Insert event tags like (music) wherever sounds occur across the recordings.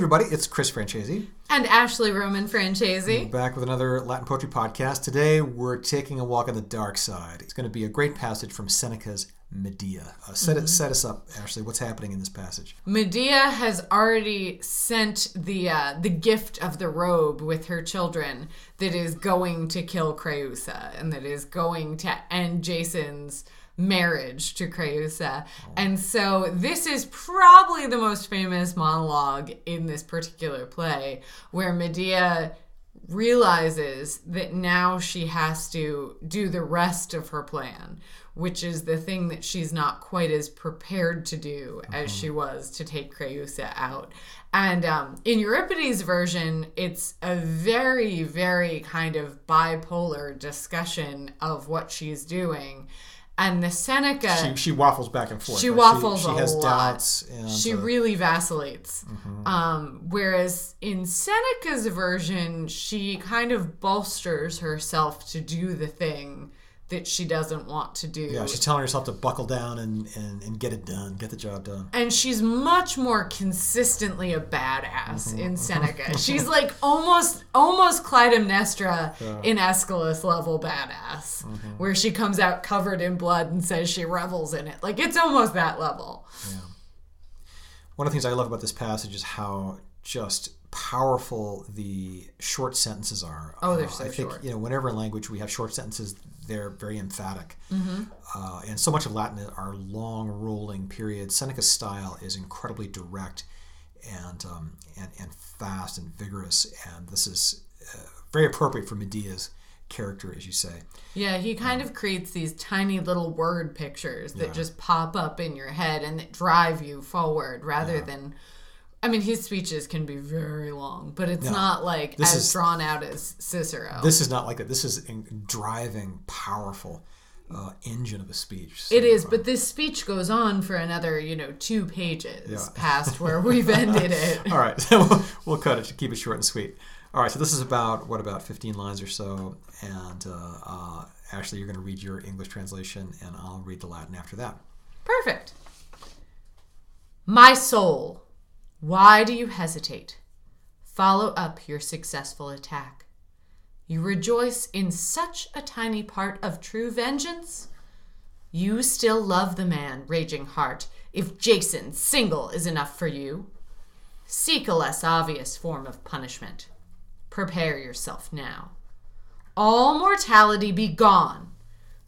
Everybody, it's Chris Francese. And Ashley Roman Francese. Back with another Latin Poetry podcast. Today, we're taking a walk on the dark side. It's going to be a great passage from Seneca's Medea. Uh, set, it, set us up, Ashley. What's happening in this passage? Medea has already sent the uh, the gift of the robe with her children that is going to kill Creusa and that is going to end Jason's marriage to Creusa. And so this is probably the most famous monologue in this particular play where Medea realizes that now she has to do the rest of her plan, which is the thing that she's not quite as prepared to do as she was to take Creusa out. And um, in Euripides' version, it's a very, very kind of bipolar discussion of what she's doing. And the Seneca, She, she waffles back and forth. she right? waffles She, a has lot. doubts. And, she uh, really vacillates. Um, whereas in Seneca's version, she kind of bolsters herself to do the thing that she doesn't want to do. yeah, she's telling herself to buckle down and, and, and get it done, get the job done. and she's much more consistently a badass Mm-hmm. in Seneca. (laughs) she's like almost almost Clytemnestra in Aeschylus level badass, Mm-hmm. where she comes out covered in blood and says she revels in it. Like it's almost that level. Yeah. One of the things I love about this passage is how just powerful the short sentences are. Oh, they're Uh, so I think short. you know whenever in language we have short sentences, they're very emphatic. Mm-hmm. Uh, and so much of Latin are long rolling periods. Seneca's style is incredibly direct and um, and and fast and vigorous, and this is uh, very appropriate for Medea's character, as you say. Yeah, he kind of creates these tiny little word pictures that just pop up in your head and that drive you forward rather than. I mean, his speeches can be very long, but it's not like as is- drawn out as Cicero. This is not like that. This is a driving, powerful uh, engine of a speech. So, It is, but this speech goes on for another, you know, two pages past where we've (laughs) ended it. All right, so (laughs) we'll, we'll cut it to keep it short and sweet. All right, so this is about what about 15 lines or so, and uh, uh, Ashley, you're going to read your English translation, and I'll read the Latin after that. Perfect. My soul, why do you hesitate? Follow up your successful attack. You rejoice in such a tiny part of true vengeance? You still love the man, raging heart, if Jason single is enough for you. Seek a less obvious form of punishment. Prepare yourself now. All mortality be gone.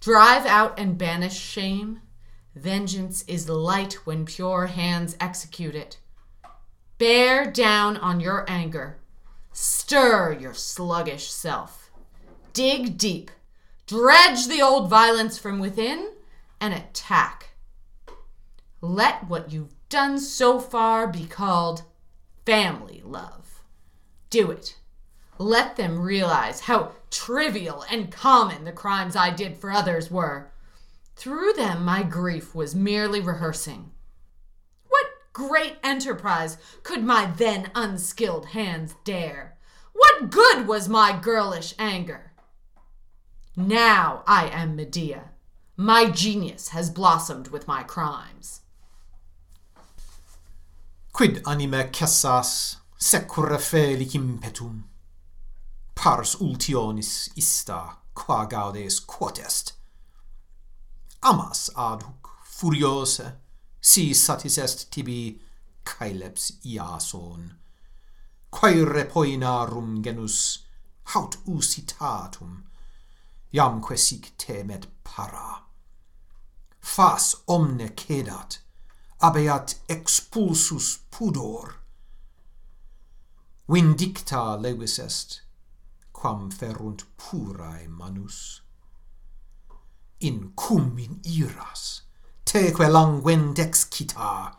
Drive out and banish shame. Vengeance is light when pure hands execute it. Bear down on your anger. Stir your sluggish self. Dig deep. Dredge the old violence from within and attack. Let what you've done so far be called family love. Do it. Let them realize how trivial and common the crimes I did for others were. Through them, my grief was merely rehearsing. great enterprise could my then unskilled hands dare? What good was my girlish anger? Now I am Medea. My genius has blossomed with my crimes. Quid anime cessas secura felic impetum? Pars ultionis ista, qua gaudes quotest. Amas ad hoc furiose, si satis est tibi caeleps iason. Quae repoinarum genus haut usitatum jamque sic temet para. Fas omne cedat abeat expulsus pudor. Vindicta levis est quam ferunt purae manus. In cum in iras? teque languend excita.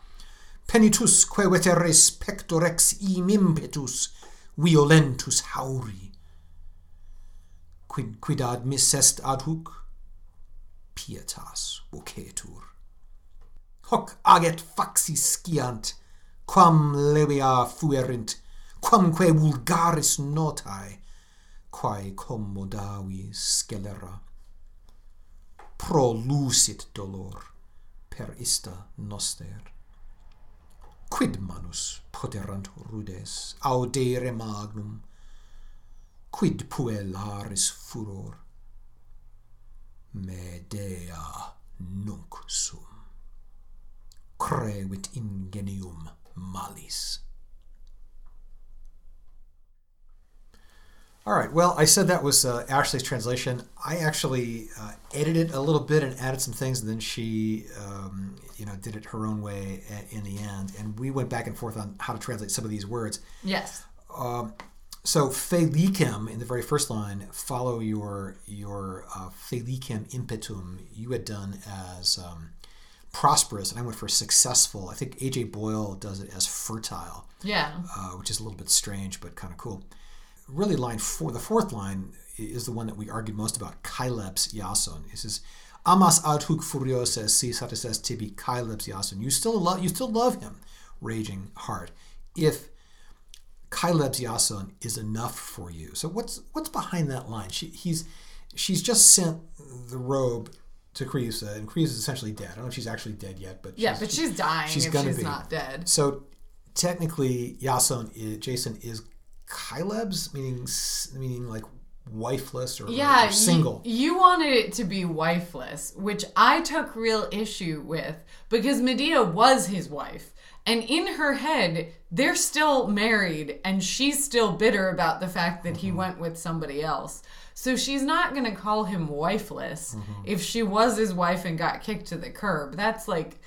Penitusque veteres pectorex im impetus violentus hauri. Quid quid ad mis est ad hoc? Pietas vocetur. Hoc aget faxis sciant quam levia fuerint quamque vulgaris notae quae commodavi scelera. Prolucit dolor per ista noster. Quid manus poterant rudes audere magnum? Quid puellaris furor? Medea nunc sum. Crevit ingenium malis. All right. Well, I said that was uh, Ashley's translation. I actually uh, edited a little bit and added some things, and then she, um, you know, did it her own way in the end. And we went back and forth on how to translate some of these words. Yes. Um, so felicem in the very first line, follow your your uh, felicem impetum. You had done as um, prosperous, and I went for successful. I think AJ Boyle does it as fertile. Yeah. Uh, which is a little bit strange, but kind of cool really line four, the fourth line is the one that we argued most about, caelebs Yason. It says, Amas ad hoc furiosa si satisas tibi caelebs Yason. You still love you still love him, raging heart. If caelebs Yason is enough for you. So what's what's behind that line? She he's she's just sent the robe to Creusa, and Creusa is essentially dead. I don't know if she's actually dead yet, but yeah, but she's dying. She's gonna she's be. not dead. So technically, Yason, is, Jason is Kaileb's, meaning meaning like wifeless or, yeah, or single. You, you wanted it to be wifeless, which I took real issue with because Medea was his wife. And in her head, they're still married, and she's still bitter about the fact that mm-hmm. he went with somebody else. So she's not going to call him wifeless mm-hmm. if she was his wife and got kicked to the curb. That's like,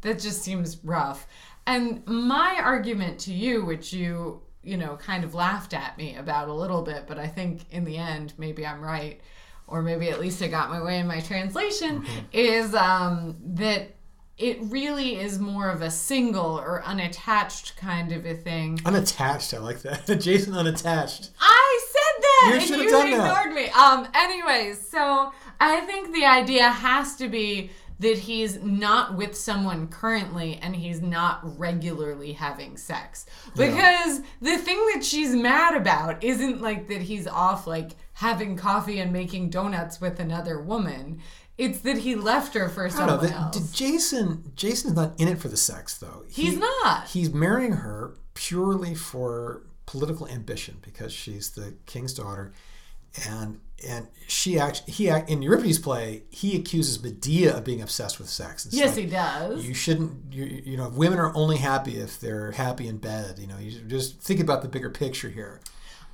that just seems rough. And my argument to you, which you you know, kind of laughed at me about a little bit, but I think in the end, maybe I'm right, or maybe at least I got my way in my translation, mm-hmm. is um, that it really is more of a single or unattached kind of a thing. Unattached, I like that. (laughs) Jason unattached. I said that, you and you ignored that. me. Um. Anyways, so I think the idea has to be that he's not with someone currently and he's not regularly having sex. Because yeah. the thing that she's mad about isn't like that he's off like having coffee and making donuts with another woman. It's that he left her for someone know, else. Jason Jason's not in it for the sex though. He, he's not. He's marrying her purely for political ambition because she's the king's daughter and and she actually he in Euripides' play he accuses Medea of being obsessed with sex. It's yes, like, he does. You shouldn't. You, you know, women are only happy if they're happy in bed. You know, you just think about the bigger picture here.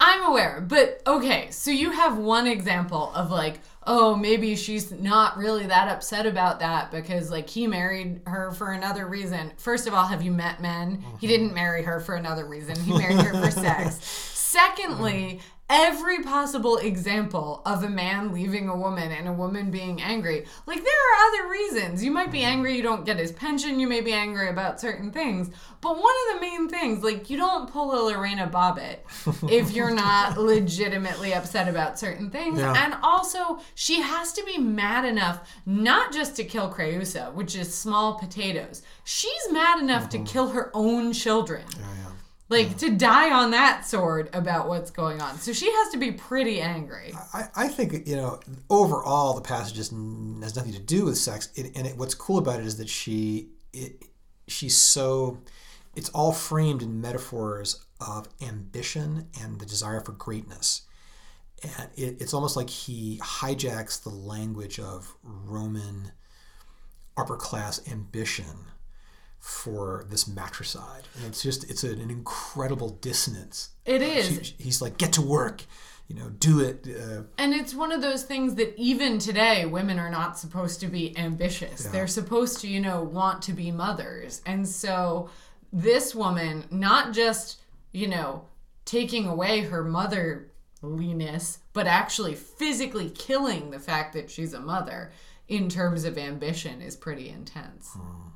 I'm aware, but okay, so you have one example of like, oh, maybe she's not really that upset about that because like he married her for another reason. First of all, have you met men? Mm-hmm. He didn't marry her for another reason. He married her for sex. (laughs) Secondly, every possible example of a man leaving a woman and a woman being angry. Like, there are other reasons. You might be angry you don't get his pension, you may be angry about certain things. But one of the main things, like, you don't pull a Lorena Bobbitt (laughs) if you're not legitimately upset about certain things. Yeah. And also, she has to be mad enough not just to kill Creusa, which is small potatoes. She's mad enough mm-hmm. to kill her own children. Yeah, yeah like to die on that sword about what's going on. So she has to be pretty angry. I, I think you know overall the passage just has nothing to do with sex. It, and it, what's cool about it is that she it, she's so it's all framed in metaphors of ambition and the desire for greatness. And it, it's almost like he hijacks the language of Roman upper class ambition for this matricide. And it's just it's an, an incredible dissonance. It is. She, he's like, get to work. You know, do it. Uh, and it's one of those things that even today, women are not supposed to be ambitious. Yeah. They're supposed to, you know, want to be mothers. And so this woman, not just, you know, taking away her motherliness, but actually physically killing the fact that she's a mother in terms of ambition is pretty intense. Hmm.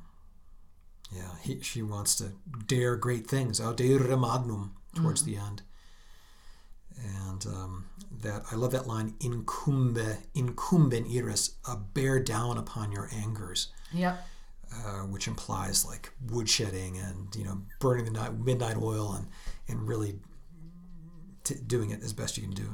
Yeah, he, she wants to dare great things, audere magnum, towards mm-hmm. the end. And um, that I love that line, incumbe, incumben iris, uh, bear down upon your angers. Yep. Uh, which implies like woodshedding and you know burning the night, midnight oil and and really t- doing it as best you can do.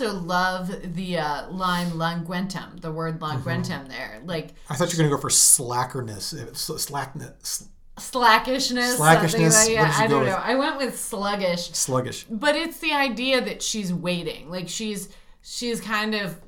I also love the uh, line languentum, the word languentum mm-hmm. there. Like I thought you were going to go for slackerness, slackness. slackishness. Slackishness? like- you I don't with? know. I went with sluggish. Sluggish. But it's the idea that she's waiting. Like she's she's kind of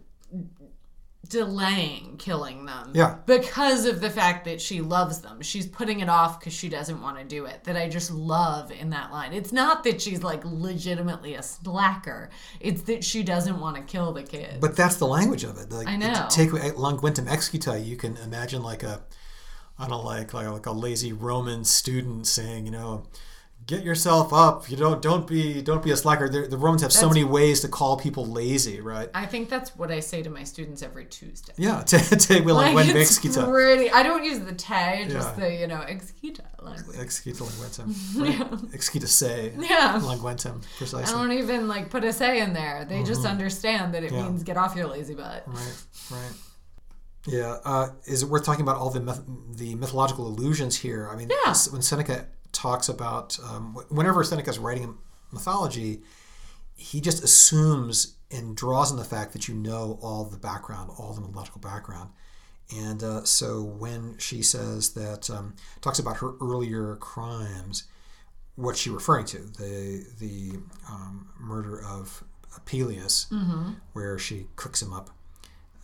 delaying killing them. Yeah. Because of the fact that she loves them. She's putting it off because she doesn't want to do it. That I just love in that line. It's not that she's like legitimately a slacker. It's that she doesn't want to kill the kid. But that's the language of it. Like, I know. to Take languentum executa. You can imagine like a, I don't know, like like like a lazy Roman student saying, you know, get yourself up. You don't don't be don't be a slacker. The, the Romans have so many ways to call people lazy, right? I think that's what I say to my students every Tuesday. Yeah, (laughs) te te Like languentum it's pretty. I don't use the te, just Yeah. the you know executa language. Executa languentum. (laughs) Right? Executa se. Yeah. Languentum, I don't even like put a say in there. They just understand that it Mm-hmm. Yeah. means get off your lazy butt. Right, right. Yeah. Uh, is it worth talking about all the myth- the mythological allusions here? I mean, Yeah. when Seneca talks about, um, wh- whenever Seneca's writing mythology, he just assumes and draws on the fact that you know all the background, all the mythological background. And uh, so when she says that, um, talks about her earlier crimes, what's she referring to? The the um, murder of Pelias, where she cooks him up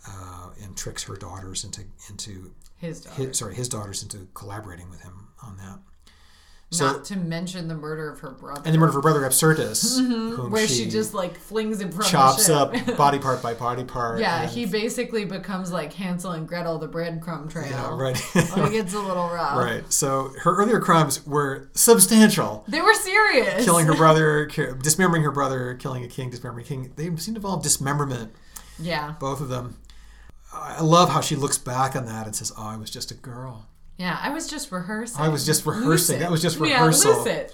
uh, and tricks her daughters into into His daughter. his, sorry his daughters into collaborating with him on that. So Not to mention the murder of her brother. and the murder of her brother Absyrtus, whom Mm-hmm. where she, just like flings him from chops up (laughs) body part by body part. yeah, and- he basically becomes like Hansel and Gretel, the breadcrumb trail. yeah right (laughs) Like it's a little rough. right. So her earlier crimes were substantial. They were serious. Killing her brother, (laughs) dismembering her brother, killing a king, dismembering a king. They seem to involve dismemberment, Yeah. both of them. I love how she looks back on that and says, "Oh, I was just a girl. Yeah, I was just rehearsing. I was just rehearsing. That was just rehearsal. Yeah, rehearsal.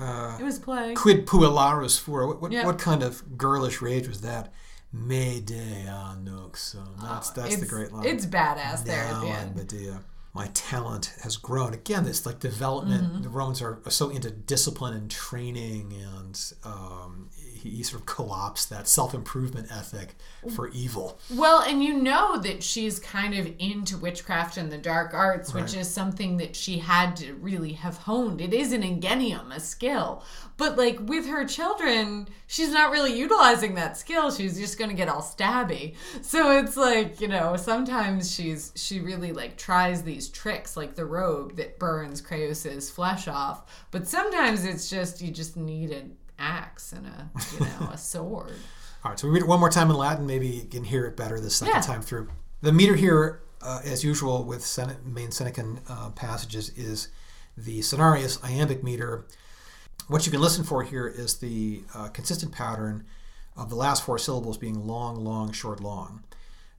lucid. it was play. Quid puellaris fura? What, what, Yeah. what kind of girlish rage was that? Medea nuxum. That's that's the great line. It's badass there at the Now end. Medea. My talent has grown. Again, this like development. Mm-hmm. The Romans are so into discipline and training, and um, he, he sort of co-opts that self-improvement ethic for evil. Well, and you know that she's kind of into witchcraft and the dark arts, which is something that she had to really have honed. It is an ingenium, a skill. But like with her children, she's not really utilizing that skill. She's just going to get all stabby. So it's like, you know, sometimes she's she really like tries these tricks like the robe that burns Creus's flesh off. But sometimes it's just you just need an axe and a, you know, a sword. (laughs) All right, so we read it one more time in Latin. Maybe you can hear it better the second Yeah. time through. The meter here, uh, as usual with Sene- main Senecan uh, passages, is the senarius iambic meter. What you can listen for here is the uh, consistent pattern of the last four syllables being long, long, short, long.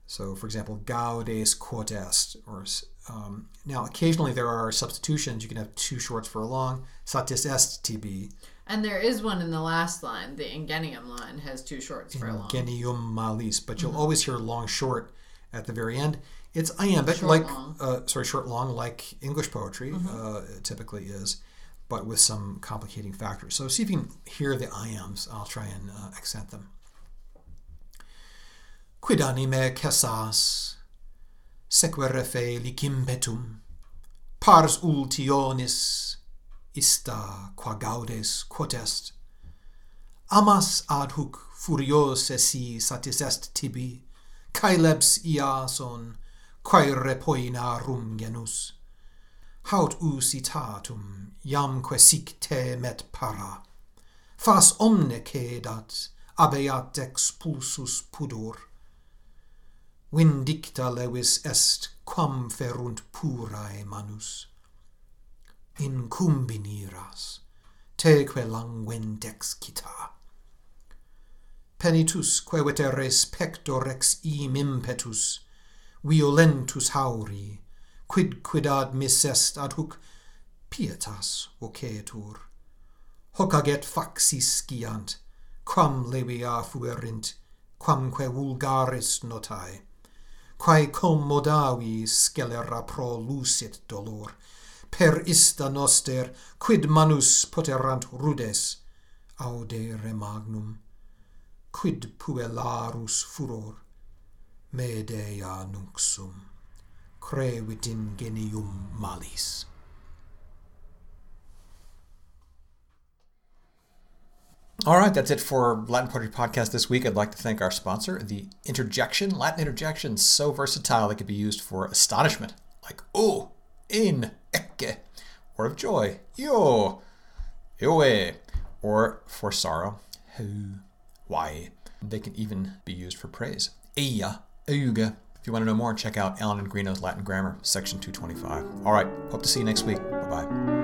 So, for example, gaudes quod est. Or, um, now, occasionally there are substitutions. You can have two shorts for a long. Satis est tb. And there is one in the last line. The ingenium line has two shorts for a long. Genium malis, but Mm-hmm. you'll always hear long short at the very end. It's iambic, Short, like uh, sorry, short long, like English poetry Mm-hmm. uh, typically is, but with some complicating factors. So see if you can hear the iambs. I'll try and uh, accent them. Quid anime cessas, sequere fe licimpetum, pars ultionis, ista qua gaudes quod est? Amas ad huc furios si satis est tibi caelebs iason quae repoina rum genus. Haut usitatum jamque sic te met para. Fas omne cedat abeat expulsus pudor. Vindicta levis est quam ferunt purae manus incumbiniras, teque languendexcita. Penitus, que veteres pector ex im impetus, violentus hauri, quid quid ad mis est ad huc pietas vocetur. Hoc aget faxis sciant, quam levia fuerint, quamque vulgaris notae, quae commodavi scelera pro lucit dolor, per ista noster, quid manus poterant rudes, audere magnum, quid puellarus furor, me dea nuxum, crevit ingenium malis. All right, that's it for Latin Poetry Podcast this week. I'd like to thank our sponsor, the interjection. Latin interjection so versatile it could be used for astonishment, like "oh," "in," ecce, or of joy, yo, ioe, or for sorrow, ho, why. They can even be used for praise, eia, euga. If you want to know more, check out Allen and Greenough's Latin Grammar, section 225. All right, hope to see you next week. Bye bye.